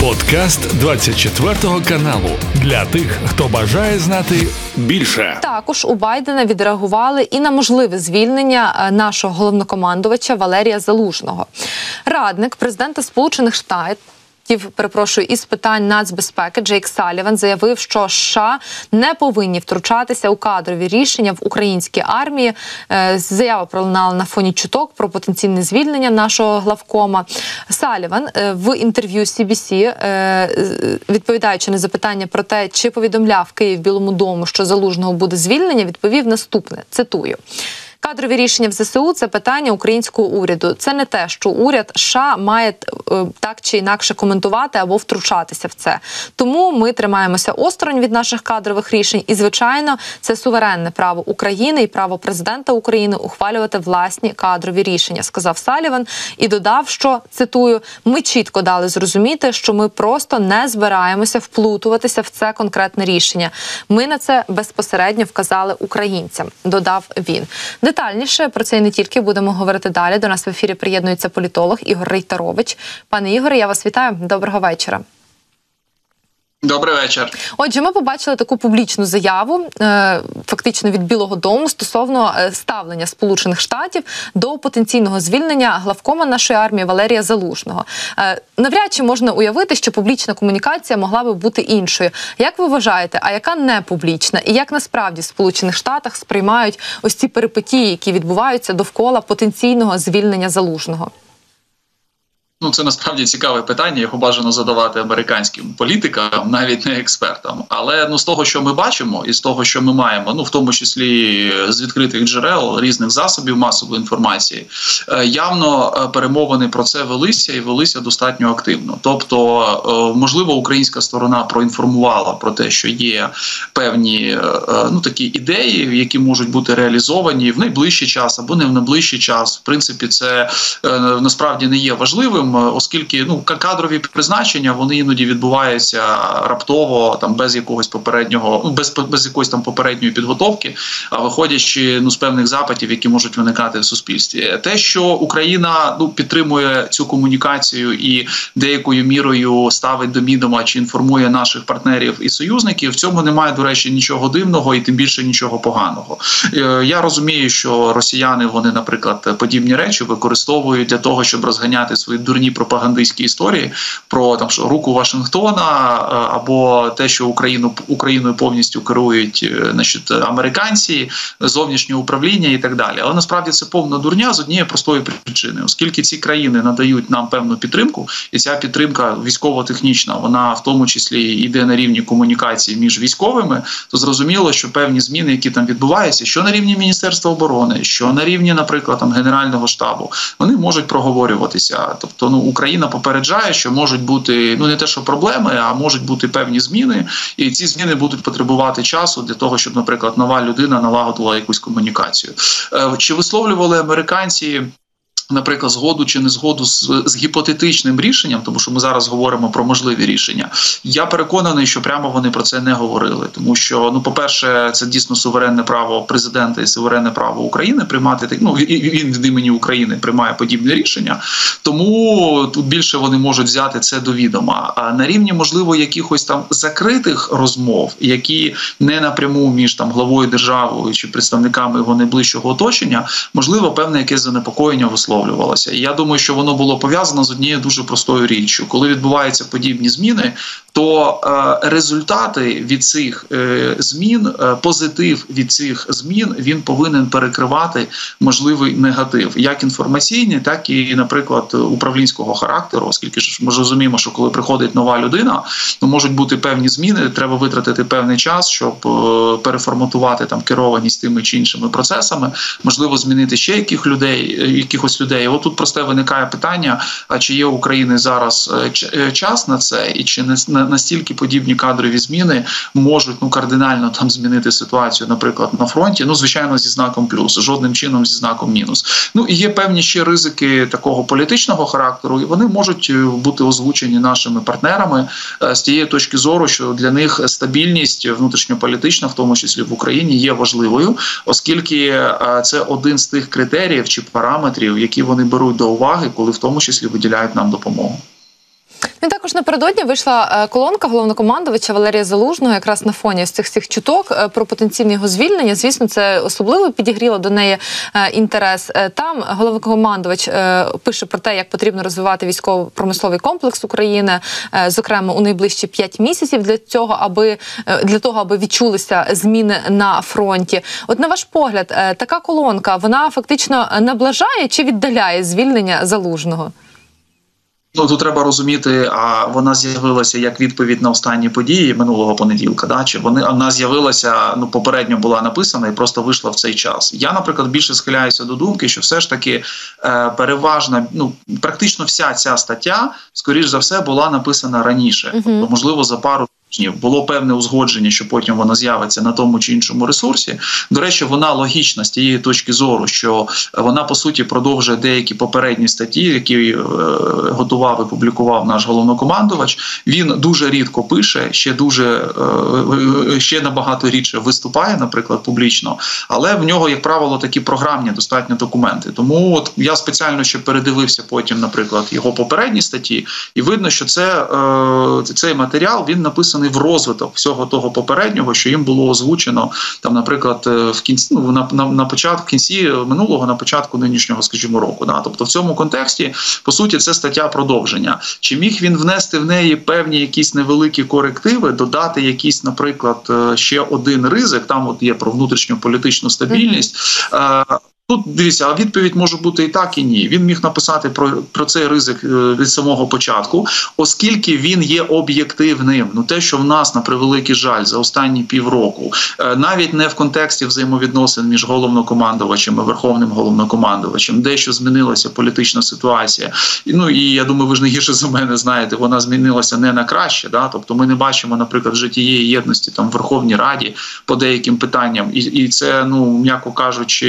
Подкаст 24 каналу для тих, хто бажає знати більше. Також у Байдена відреагували і на можливе звільнення е, нашого головнокомандувача Валерія Залужного. Радник президента Сполучених Штатів перепрошую із питань нацбезпеки Джейк Саліван заявив, що США не повинні втручатися у кадрові рішення в українській армії. Е, заява пролунала на фоні чуток про потенційне звільнення нашого главкома. Саліван е, в інтерв'ю CBC, е, відповідаючи на запитання про те, чи повідомляв Київ Білому дому, що залужного буде звільнення, відповів наступне: цитую. Кадрові рішення в ЗСУ це питання українського уряду. Це не те, що уряд США має е, так чи інакше коментувати або втручатися в це. Тому ми тримаємося осторонь від наших кадрових рішень, і звичайно, це суверенне право України і право президента України ухвалювати власні кадрові рішення, сказав Саліван і додав, що цитую: ми чітко дали зрозуміти, що ми просто не збираємося вплутуватися в це конкретне рішення. Ми на це безпосередньо вказали українцям. Додав він. Детальніше про це і не тільки будемо говорити далі. До нас в ефірі приєднується політолог Ігор Рейтарович. Пане Ігоре, я вас вітаю. Доброго вечора. Добрий вечір. Отже, ми побачили таку публічну заяву, е, фактично від Білого Дому стосовно е, ставлення Сполучених Штатів до потенційного звільнення главкома нашої армії Валерія Залужного. Е, навряд чи можна уявити, що публічна комунікація могла би бути іншою. Як ви вважаєте, а яка не публічна, і як насправді в Сполучених Штатах сприймають ось ці перипетії, які відбуваються довкола потенційного звільнення залужного? Ну, це насправді цікаве питання. Його бажано задавати американським політикам, навіть не експертам. Але ну з того, що ми бачимо, і з того, що ми маємо, ну в тому числі з відкритих джерел різних засобів масової інформації, е, явно е, перемовини про це велися і велися достатньо активно. Тобто, е, можливо, українська сторона проінформувала про те, що є певні ну такі ідеї, які можуть бути реалізовані в найближчий час або не в найближчий час. В принципі, це насправді не є важливим. Е, оскільки ну кадрові призначення вони іноді відбуваються раптово, там без якогось попереднього, ну без без якоїсь там попередньої підготовки, а виходячи ну з певних запитів, які можуть виникати в суспільстві, те, що Україна ну підтримує цю комунікацію і деякою мірою ставить до відома чи інформує наших партнерів і союзників, в цьому немає до речі нічого дивного і тим більше нічого поганого. Е, я розумію, що росіяни вони, наприклад, подібні речі використовують для того, щоб розганяти свої дурні дурні пропагандистські історії про там руку Вашингтона е, або те, що Україну Україною повністю керують е, значить, американці, зовнішнє управління і так далі. Але насправді це повна дурня з однієї простої причини, оскільки ці країни надають нам певну підтримку, і ця підтримка військово-технічна, вона в тому числі йде на рівні комунікації між військовими, то зрозуміло, що певні зміни, які там відбуваються, що на рівні Міністерства оборони, що на рівні, наприклад, там Генерального штабу, вони можуть проговорюватися. Тобто ну Україна попереджає, що можуть бути ну не те, що проблеми, а можуть бути певні зміни, і ці зміни будуть потребувати часу для того, щоб, наприклад, нова людина налагодила якусь комунікацію. Е, чи висловлювали американці? Наприклад, згоду чи не згоду з, з гіпотетичним рішенням, тому що ми зараз говоримо про можливі рішення. Я переконаний, що прямо вони про це не говорили, тому що ну, по-перше, це дійсно суверенне право президента і суверенне право України приймати ну, він від імені України приймає подібне рішення. Тому тут більше вони можуть взяти це до відома. А на рівні можливо якихось там закритих розмов, які не напряму між там главою держави чи представниками його найближчого оточення, можливо, певне якесь занепокоєння висловлювати висловлювалося. І я думаю, що воно було пов'язано з однією дуже простою річчю. Коли відбуваються подібні зміни, то е, результати від цих е, змін, е, позитив від цих змін, він повинен перекривати можливий негатив, як інформаційний, так і, наприклад, управлінського характеру, оскільки ж ми розуміємо, що коли приходить нова людина, то можуть бути певні зміни. Треба витратити певний час, щоб е, переформатувати там керованість тими чи іншими процесами, можливо, змінити ще яких людей, е, якихось людей людей. От тут просте виникає питання: а чи є у України зараз е, е, час на це, і чи не настільки подібні кадрові зміни можуть ну кардинально там змінити ситуацію, наприклад, на фронті? Ну, звичайно, зі знаком плюс, жодним чином зі знаком мінус. Ну і є певні ще ризики такого політичного характеру, і вони можуть е, бути озвучені нашими партнерами з тієї точки зору, що для них стабільність внутрішньополітична, в тому числі в Україні, є важливою, оскільки це один з тих критеріїв чи параметрів, які які вони беруть до уваги, коли в тому числі виділяють нам допомогу. Ну, також напередодні вийшла е, колонка головнокомандувача Валерія Залужного, якраз на фоні з цих всіх чуток е, про потенційне його звільнення. Звісно, це особливо підігріло до неї е, інтерес. Там головнокомандувач пише про те, як потрібно розвивати військово-промисловий комплекс України, зокрема у найближчі п'ять місяців для цього, аби для того, аби відчулися зміни на фронті. От на ваш погляд, така колонка вона фактично наближає чи віддаляє звільнення залужного? Ну тут треба розуміти, а вона з'явилася як відповідь на останні події минулого понеділка. Да? Чи вони вона з'явилася ну попередньо була написана і просто вийшла в цей час. Я, наприклад, більше схиляюся до думки, що все ж таки е, переважна, ну практично вся ця стаття, скоріш за все, була написана раніше, uh -huh. можливо, за пару було певне узгодження, що потім вона з'явиться на тому чи іншому ресурсі. До речі, вона логічна з тієї точки зору, що вона по суті продовжує деякі попередні статті, які е, готував і публікував наш головнокомандувач. Він дуже рідко пише, ще дуже е, ще набагато рідше виступає, наприклад, публічно, але в нього, як правило, такі програмні достатньо документи. Тому от я спеціально ще передивився потім, наприклад, його попередні статті, і видно, що це е, цей матеріал він написаний записаний в розвиток всього того попереднього, що їм було озвучено там, наприклад, е, в кінці ну, на, на, на початку кінці минулого, на початку нинішнього, скажімо, року. Да? Тобто, в цьому контексті по суті це стаття продовження. Чи міг він внести в неї певні якісь невеликі корективи, додати якийсь, наприклад, е, ще один ризик? Там от є про внутрішню політичну стабільність. Mm -hmm. Тут дивіться, а відповідь може бути і так, і ні. Він міг написати про про цей ризик е, від самого початку, оскільки він є об'єктивним. Ну те, що в нас на превеликий жаль за останні півроку, е, навіть не в контексті взаємовідносин між головнокомандувачем і верховним головнокомандувачем, дещо змінилася політична ситуація. Ну і я думаю, ви ж не гірше за мене знаєте, вона змінилася не на краще. Да? Тобто, ми не бачимо, наприклад, вже тієї єдності там в Верховній Раді по деяким питанням, і, і це ну м'яко кажучи,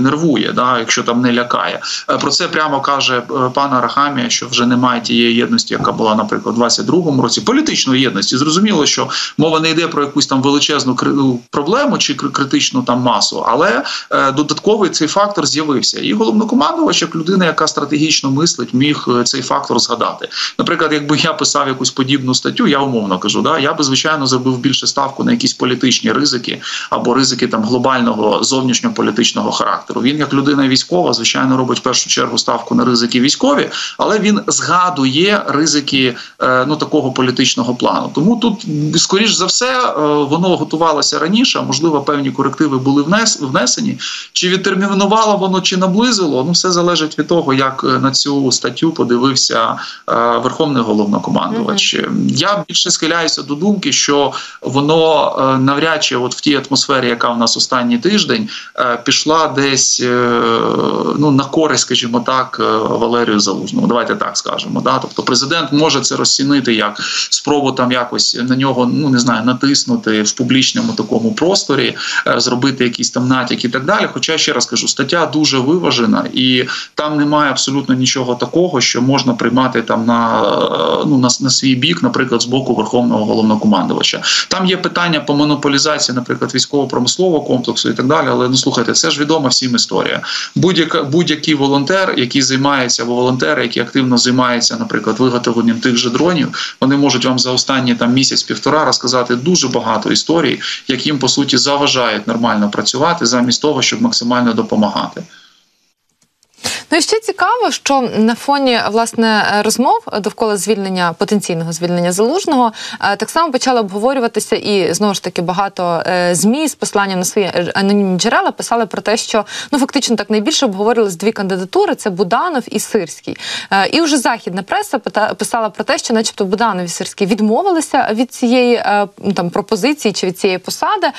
нервово нервує, да, якщо там не лякає. Е, про це прямо каже е, пана Рахамія, що вже немає тієї єдності, яка була, наприклад, у 22-му році. Політичної єдності зрозуміло, що мова не йде про якусь там величезну ну, проблему чи критичну там масу, але е, додатковий цей фактор з'явився. І головнокомандувач, як людина, яка стратегічно мислить, міг цей фактор згадати. Наприклад, якби я писав якусь подібну статтю, я умовно кажу, да я би звичайно зробив більше ставку на якісь політичні ризики або ризики там глобального зовнішньополітичного характеру. Він, як людина військова, звичайно, робить в першу чергу ставку на ризики військові, але він згадує ризики е, ну такого політичного плану. Тому тут, скоріш за все, е, воно готувалося раніше. Можливо, певні корективи були внесені. Чи відтермінувало воно, чи наблизило? Ну, все залежить від того, як е, на цю статтю подивився Верховний головнокомандувач. Mm -hmm. Я більше схиляюся до думки, що воно навряд чи, от в тій атмосфері, яка в нас останній тиждень, пішла десь е, ну на користь, скажімо так, е, Валерію Залужному. Давайте так скажемо. Да? Тобто, президент може це розцінити як спробу там якось на нього, ну не знаю, натиснути в публічному такому просторі, е, зробити якісь там натяки і так далі. Хоча ще раз кажу, стаття дуже виважена, і там немає абсолютно нічого такого, що можна приймати там на ну на, на свій бік, наприклад, з боку верховного головнокомандувача. Там є питання по монополізації, наприклад, військово-промислового комплексу і так далі. Але ну слухайте, це ж відомо всім історія. Будь-яка будь-який волонтер, який займається або волонтери, які активно займаються, наприклад, виготовленням тих же дронів, вони можуть вам за останні там місяць-півтора розказати дуже багато історій, яким по суті заважають нормально працювати, замість того, щоб максимально допомагати. Ну і ще цікаво, що на фоні власне розмов довкола звільнення потенційного звільнення залужного е, так само почали обговорюватися, і знову ж таки багато е, змі з посланням на свої анонімні джерела писали про те, що ну фактично так найбільше обговорились дві кандидатури: це Буданов і Сирський. Е, і вже західна преса писала про те, що, начебто, Буданов і Сирський відмовилися від цієї там пропозиції чи від цієї посади.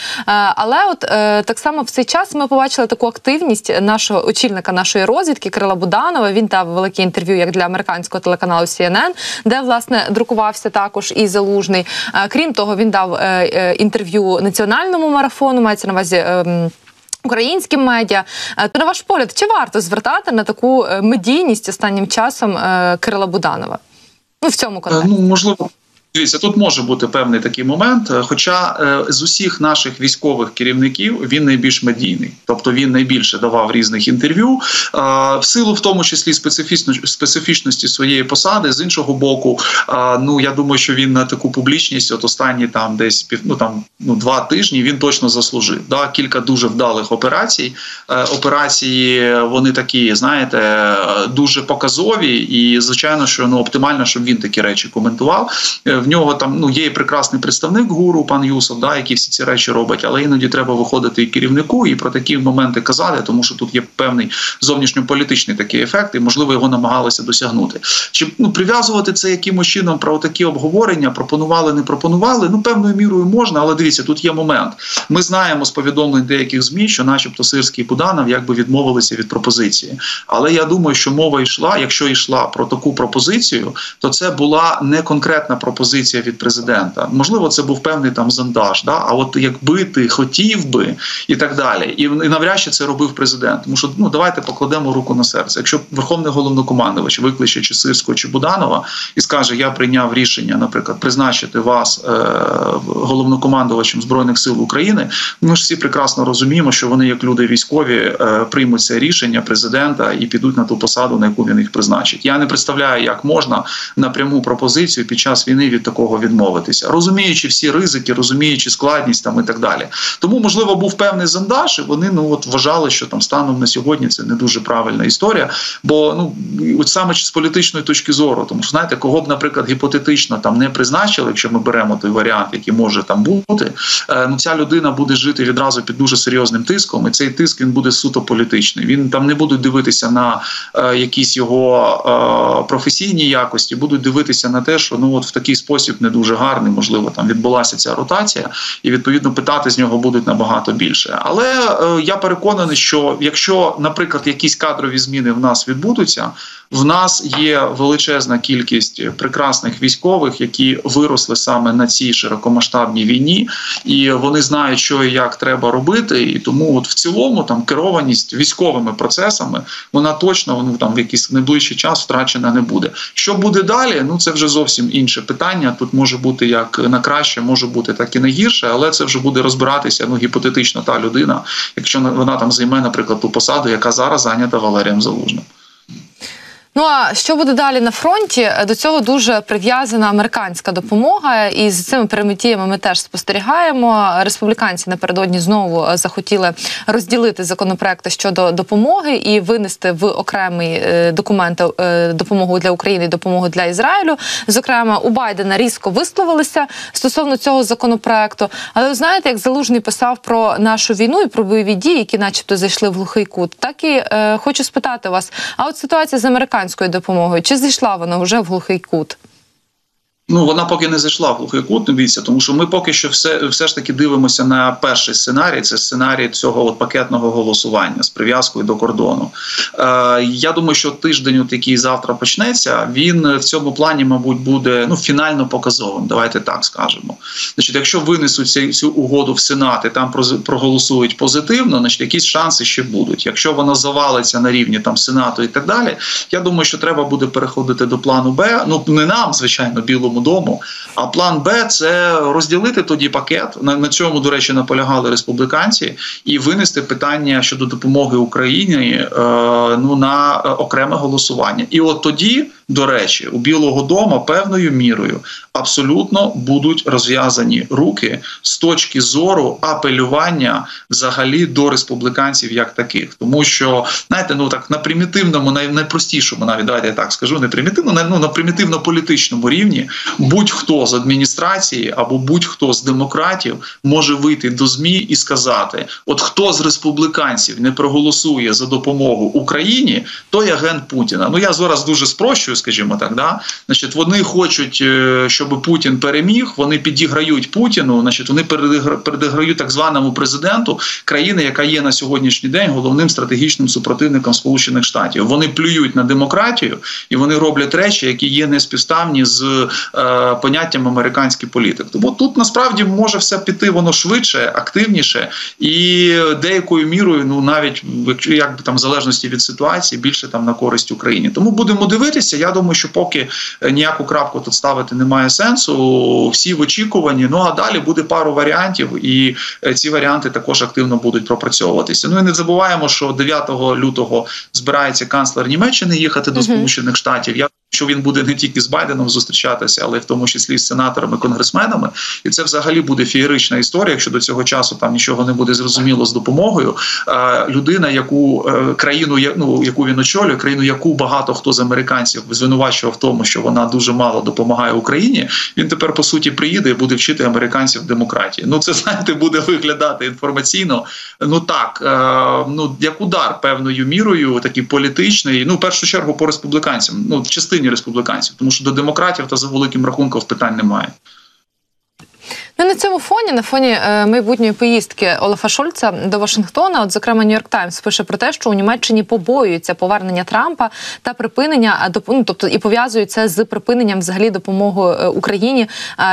Але от так само в цей час ми побачили таку активність нашого очільника нашої розвідки. Кирила Буданова. Він дав велике інтерв'ю як для американського телеканалу CNN, де власне друкувався також і залужний. Е, крім того, він дав е, е, інтерв'ю національному марафону. Мається на увазі. Ем, українським медіа, то на ваш погляд, чи варто звертати на таку медійність останнім часом Кирила Буданова? Ну в цьому контексті? Ну можливо, Дивіться, тут може бути певний такий момент. Е, хоча е, з усіх наших військових керівників він найбільш медійний, тобто він найбільше давав різних інтерв'ю е, в силу, в тому числі специфічності своєї посади. З іншого боку, ну я думаю, що він на таку публічність, от останні там десь пів ну там ну два тижні, він точно заслужив. Да, кілька дуже вдалих операцій. Операції вони такі, знаєте, дуже показові, і звичайно, що ну оптимально, щоб він такі речі коментував в нього там ну є і прекрасний представник гуру, пан Юсов, да, який всі ці речі робить, але іноді треба виходити і керівнику і про такі моменти казати, тому що тут є певний зовнішньополітичний такий ефект, і можливо його намагалися досягнути. Чи ну прив'язувати це якимось чином про такі обговорення? Пропонували, не пропонували. Ну певною мірою можна, але дивіться, тут є момент. Ми знаємо з повідомлень деяких змі, що, начебто, Сирський Буданов якби відмовилися від пропозиції. Але я думаю, що мова йшла, якщо йшла про таку пропозицію, то це була не конкретна пропозиція пропозиція від президента. Можливо, це був певний там зондаж. Да? А от якби ти хотів би і так далі, і навряд чи це робив президент. Тому що ну давайте покладемо руку на серце. Якщо верховний головнокомандувач викличе чи Сирського, чи Буданова і скаже: Я прийняв рішення, наприклад, призначити вас е, головнокомандувачем збройних сил України. Ми ж всі прекрасно розуміємо, що вони, як люди військові, е, приймуть це рішення президента і підуть на ту посаду, на яку він їх призначить. Я не представляю, як можна напряму пропозицію під час війни від від такого відмовитися, розуміючи всі ризики, розуміючи складність там і так далі. Тому, можливо, був певний зандаж, і вони ну от вважали, що там станом на сьогодні це не дуже правильна історія. Бо ну от саме з політичної точки зору, тому що знаєте, кого б, наприклад, гіпотетично там не призначили, якщо ми беремо той варіант, який може там бути, е, ну ця людина буде жити відразу під дуже серйозним тиском, і цей тиск він буде суто політичний. Він там не будуть дивитися на е, якісь його е, професійні якості, будуть дивитися на те, що ну от в такий спосіб не дуже гарний. Можливо, там відбулася ця ротація, і відповідно питати з нього будуть набагато більше. Але е, я переконаний, що якщо, наприклад, якісь кадрові зміни в нас відбудуться, в нас є величезна кількість прекрасних військових, які виросли саме на цій широкомасштабній війні, і вони знають, що і як треба робити. І тому, от в цілому, там керованість військовими процесами, вона точно ну, там в якийсь найближчий час втрачена не буде. Що буде далі? Ну це вже зовсім інше питання. Тут може бути як на краще, може бути так і на гірше, але це вже буде розбиратися. Ну гіпотетично та людина, якщо вона там займе, наприклад, ту посаду, яка зараз зайнята Валерієм Залужним. Ну а що буде далі на фронті? До цього дуже прив'язана американська допомога, і з цими перемитіями ми теж спостерігаємо. Республіканці напередодні знову захотіли розділити законопроекти щодо допомоги і винести в окремий е, документ е, допомогу для України і допомогу для Ізраїлю. Зокрема, у Байдена різко висловилися стосовно цього законопроекту. Але ви знаєте, як залужний писав про нашу війну і про бойові дії, які, начебто, зайшли в глухий кут, так і е, хочу спитати вас: а от ситуація з американською американською допомогою? Чи зійшла вона вже в глухий кут? Ну вона поки не зайшла в глухий кут, дивіться, тому що ми поки що все все ж таки дивимося на перший сценарій. Це сценарій цього от пакетного голосування з прив'язкою до кордону. Е, Я думаю, що тиждень, от який завтра почнеться, він в цьому плані, мабуть, буде ну фінально показовим. Давайте так скажемо. Значить, якщо винесуть цю, цю угоду в Сенат і там проголосують позитивно, значить якісь шанси ще будуть. Якщо вона завалиться на рівні там Сенату і так далі, я думаю, що треба буде переходити до плану Б. Ну не нам, звичайно, білому дому. А план Б це розділити тоді пакет. На, на цьому, до речі, наполягали республіканці і винести питання щодо допомоги Україні е, ну на окреме голосування. І от тоді до речі, у Білого Дому певною мірою абсолютно будуть розв'язані руки з точки зору апелювання взагалі до республіканців як таких, тому що знаєте, ну так на примітивному, най, найпростішому, навіть давайте я так скажу, не примітивно, на, ну, на примітивно-політичному рівні будь-хто з адміністрації або будь-хто з демократів може вийти до змі і сказати: от хто з республіканців не проголосує за допомогу Україні, той агент Путіна. Ну я зараз дуже спрощую скажімо так. Да? Значить, Вони хочуть, е, щоб Путін переміг. Вони підіграють Путіну. Значить, вони передиграють так званому президенту країни, яка є на сьогоднішній день головним стратегічним супротивником Сполучених Штатів. Вони плюють на демократію і вони роблять речі, які є неспівставні з е, поняттям американський політик. Тому тут насправді може все піти воно швидше, активніше і деякою мірою, ну навіть якщо як там в залежності від ситуації, більше там на користь Україні. Тому будемо дивитися Я думаю, що поки ніяку крапку тут ставити немає сенсу. Всі в очікуванні. Ну а далі буде пару варіантів, і ці варіанти також активно будуть пропрацьовуватися. Ну і не забуваємо, що 9 лютого збирається канцлер Німеччини їхати до Сполучених Штатів. Я що він буде не тільки з Байденом зустрічатися, але й в тому числі з сенаторами, конгресменами, і це взагалі буде феєрична історія. Якщо до цього часу там нічого не буде зрозуміло з допомогою. Людина, яку е, країну ну, яку він очолює, країну, яку багато хто з американців звинувачував в тому, що вона дуже мало допомагає Україні. Він тепер по суті приїде і буде вчити американців демократії. Ну це знаєте, буде виглядати інформаційно. Ну так, е, ну як удар певною мірою, такий політичний. Ну в першу чергу по республіканцям. Ну частині частині республіканців, тому що до демократів та за великим рахунком питань немає. Ну, на цьому фоні, на фоні е, майбутньої поїздки Олафа Шольца до Вашингтона, от зокрема Нью-Йорк Таймс пише про те, що у Німеччині побоюються повернення Трампа та припинення ну, тобто і пов'язують це з припиненням взагалі допомоги е, Україні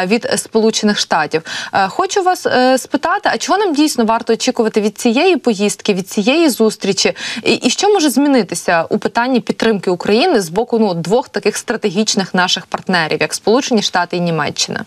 від Сполучених Штатів. Е, хочу вас е, спитати, а чого нам дійсно варто очікувати від цієї поїздки, від цієї зустрічі, і, і що може змінитися у питанні підтримки України з боку ну двох таких стратегічних наших партнерів, як Сполучені Штати і Німеччина?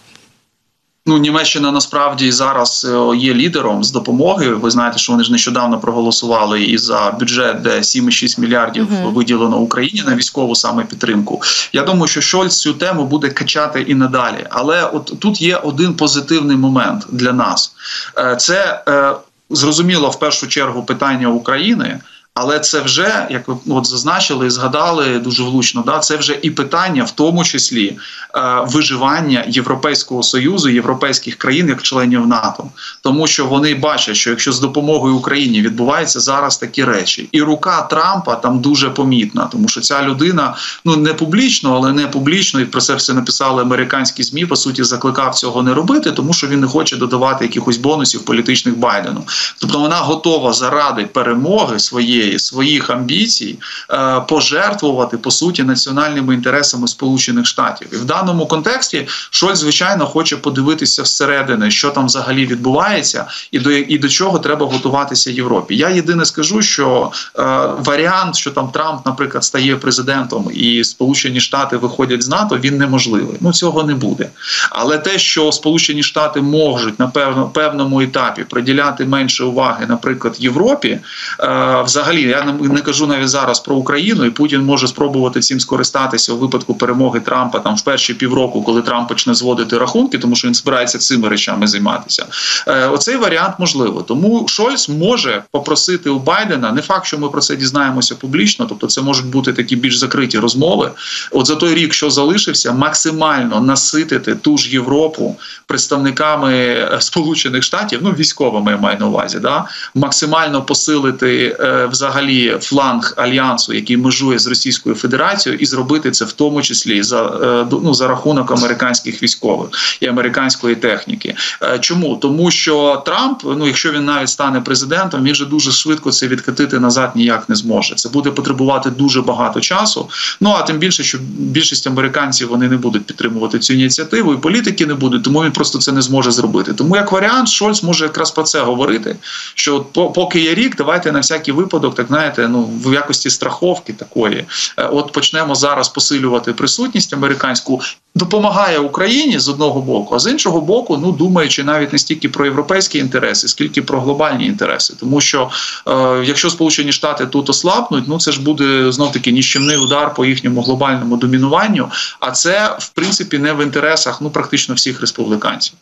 Ну, Німеччина насправді зараз е, є лідером з допомоги. Ви знаєте, що вони ж нещодавно проголосували і за бюджет, де 7,6 мільярдів uh -huh. виділено Україні на військову саме підтримку. Я думаю, що Шольц цю тему буде качати і надалі. Але от тут є один позитивний момент для нас: е, це е, зрозуміло в першу чергу питання України. Але це вже як ви от зазначили і згадали дуже влучно. Да, це вже і питання, в тому числі е, виживання Європейського союзу, європейських країн як членів НАТО, тому що вони бачать, що якщо з допомогою Україні відбуваються зараз такі речі, і рука Трампа там дуже помітна, тому що ця людина ну не публічно, але не публічно, і про це все написали американські змі. По суті, закликав цього не робити, тому що він не хоче додавати якихось бонусів політичних Байдену. Тобто вона готова заради перемоги своєї своєї своїх амбіцій е, пожертвувати по суті національними інтересами Сполучених Штатів, і в даному контексті Шольц, звичайно хоче подивитися всередини, що там взагалі відбувається, і до і до чого треба готуватися Європі. Я єдине скажу, що е, варіант, що там Трамп, наприклад, стає президентом і Сполучені Штати виходять з НАТО, він неможливий. Ну цього не буде. Але те, що Сполучені Штати можуть на певному етапі приділяти менше уваги, наприклад, Європі, е, взагалі взагалі я не, кажу навіть зараз про Україну, і Путін може спробувати цим скористатися у випадку перемоги Трампа там в перші півроку, коли Трамп почне зводити рахунки, тому що він збирається цими речами займатися. Е, Оцей варіант можливо. Тому Шольц може попросити у Байдена. Не факт, що ми про це дізнаємося публічно, тобто це можуть бути такі більш закриті розмови. От за той рік, що залишився, максимально наситити ту ж Європу представниками е, Сполучених Штатів, ну військовими я маю на увазі, да максимально посилити е, взагалі фланг альянсу, який межує з Російською Федерацією, і зробити це в тому числі за е, ну за рахунок американських військових і американської техніки. Е, чому тому, що Трамп, ну якщо він навіть стане президентом, він же дуже швидко це відкатити назад ніяк не зможе. Це буде потребувати дуже багато часу. Ну а тим більше, що більшість американців вони не будуть підтримувати цю ініціативу, і політики не будуть, тому він просто це не зможе зробити. Тому як варіант, Шольц може якраз про це говорити. Що поки є рік, давайте на всякий випадок випадок, так знаєте, ну в якості страховки такої, е, от почнемо зараз посилювати присутність американську. Допомагає Україні з одного боку, а з іншого боку, ну думаючи навіть не стільки про європейські інтереси, скільки про глобальні інтереси, тому що е, якщо Сполучені Штати тут ослабнуть, ну це ж буде знов таки ніщівний удар по їхньому глобальному домінуванню. А це в принципі не в інтересах ну практично всіх республіканців.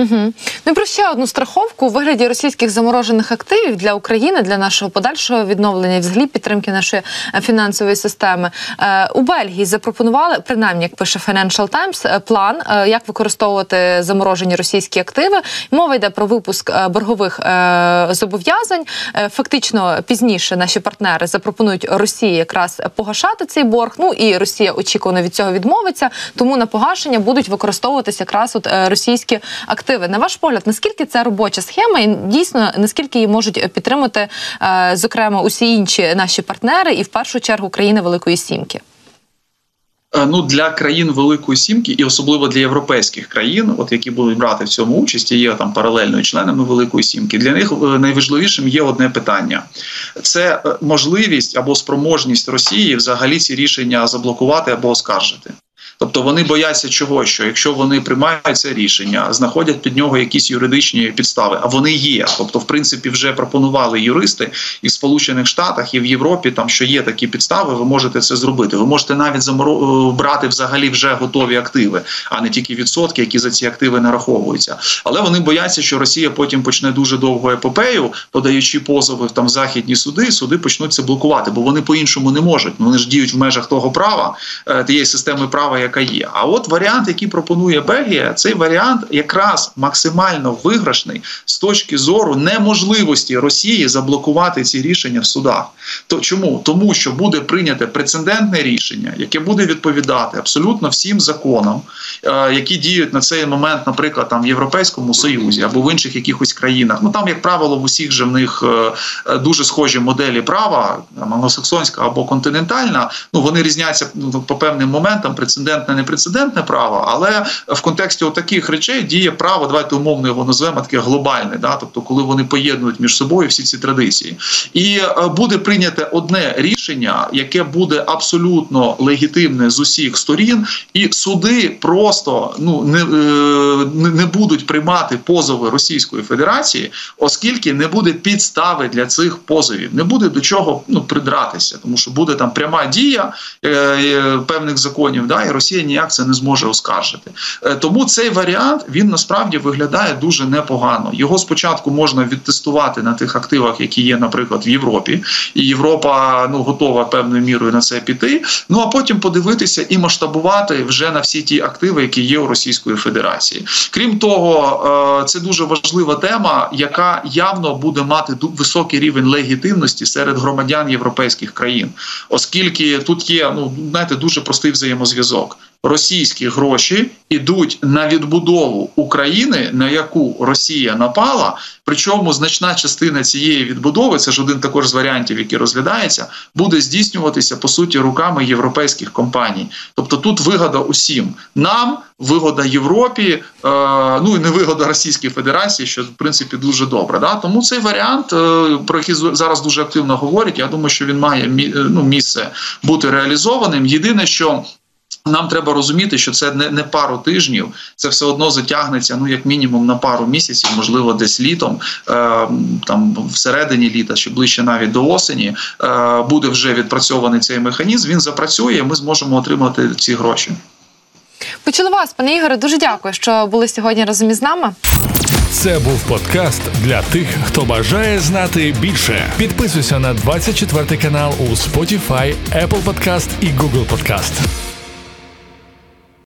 Угу. Ну про ще одну страховку у вигляді російських заморожених активів для України для нашого подальшого відновлення, і взагалі підтримки нашої е, фінансової системи е, у Бельгії. Запропонували принаймні, як пише Financial Times, е, план, е, як використовувати заморожені російські активи. Мова йде про випуск е, боргових е, зобов'язань. Е, фактично пізніше наші партнери запропонують Росії якраз погашати цей борг. Ну і Росія очікувано від цього відмовиться. Тому на погашення будуть використовуватися якраз от російські активи активи. На ваш погляд, наскільки це робоча схема, і дійсно наскільки її можуть підтримати, е, зокрема, усі інші наші партнери, і в першу чергу країни Великої Сімки? Е, ну для країн Великої Сімки, і особливо для європейських країн, от які будуть брати в цьому участь, є там паралельною членами Великої Сімки. Для них е, найважливішим є одне питання: це е, можливість або спроможність Росії взагалі ці рішення заблокувати або оскаржити. Тобто вони бояться чого, що якщо вони приймають це рішення, знаходять під нього якісь юридичні підстави, а вони є. Тобто, в принципі, вже пропонували юристи і в Сполучених Штатах, і в Європі, там що є такі підстави, ви можете це зробити. Ви можете навіть заморо... брати взагалі вже готові активи, а не тільки відсотки, які за ці активи нараховуються. Але вони бояться, що Росія потім почне дуже довго епопею, подаючи позови там в західні суди, суди почнуть це блокувати, бо вони по-іншому не можуть. Вони ж діють в межах того права, е, тієї системи права, яка є. А от варіант, який пропонує Бельгія, цей варіант якраз максимально виграшний з точки зору неможливості Росії заблокувати ці рішення в судах. То чому? Тому що буде прийняте прецедентне рішення, яке буде відповідати абсолютно всім законам, е, які діють на цей момент, наприклад, там в Європейському Союзі або в інших якихось країнах. Ну там, як правило, в усіх же в них е, е, дуже схожі моделі права, англосаксонська або континентальна. Ну вони різняться ну, по певним моментам прецедент прецедентне, не прецедентне право, але в контексті таких речей діє право. Давайте умовно його назвемо таке глобальне, да, тобто, коли вони поєднують між собою всі ці традиції, і е, буде прийняте одне рішення, яке буде абсолютно легітимне з усіх сторін, і суди просто ну не, е, не будуть приймати позови Російської Федерації, оскільки не буде підстави для цих позовів, не буде до чого ну придратися, тому що буде там пряма дія е, певних законів, да і Росія. Росія ніяк це не зможе оскаржити. Е, тому цей варіант він насправді виглядає дуже непогано. Його спочатку можна відтестувати на тих активах, які є, наприклад, в Європі, і Європа ну готова певною мірою на це піти. Ну а потім подивитися і масштабувати вже на всі ті активи, які є у Російської Федерації. Крім того, е, це дуже важлива тема, яка явно буде мати високий рівень легітимності серед громадян європейських країн, оскільки тут є ну знаєте, дуже простий взаємозв'язок російські гроші йдуть на відбудову України, на яку Росія напала. Причому значна частина цієї відбудови, це ж один також з варіантів, який розглядається, буде здійснюватися по суті руками європейських компаній. Тобто тут вигода усім нам, вигода Європі, е, ну і не вигода Російській Федерації, що в принципі дуже добре. Да? Тому цей варіант, е, про який зараз дуже активно говорять, я думаю, що він має ну, місце бути реалізованим. Єдине, що нам треба розуміти, що це не не пару тижнів, це все одно затягнеться ну як мінімум на пару місяців, можливо, десь літом, е, там всередині літа чи ближче навіть до осені, е, буде вже відпрацьований цей механізм. Він запрацює. і Ми зможемо отримати ці гроші. Почули вас, пане Ігоре. Дуже дякую, що були сьогодні разом із нами. Це був подкаст для тих, хто бажає знати більше. Підписуйся на 24 канал у Spotify, Apple Podcast і Google Podcast.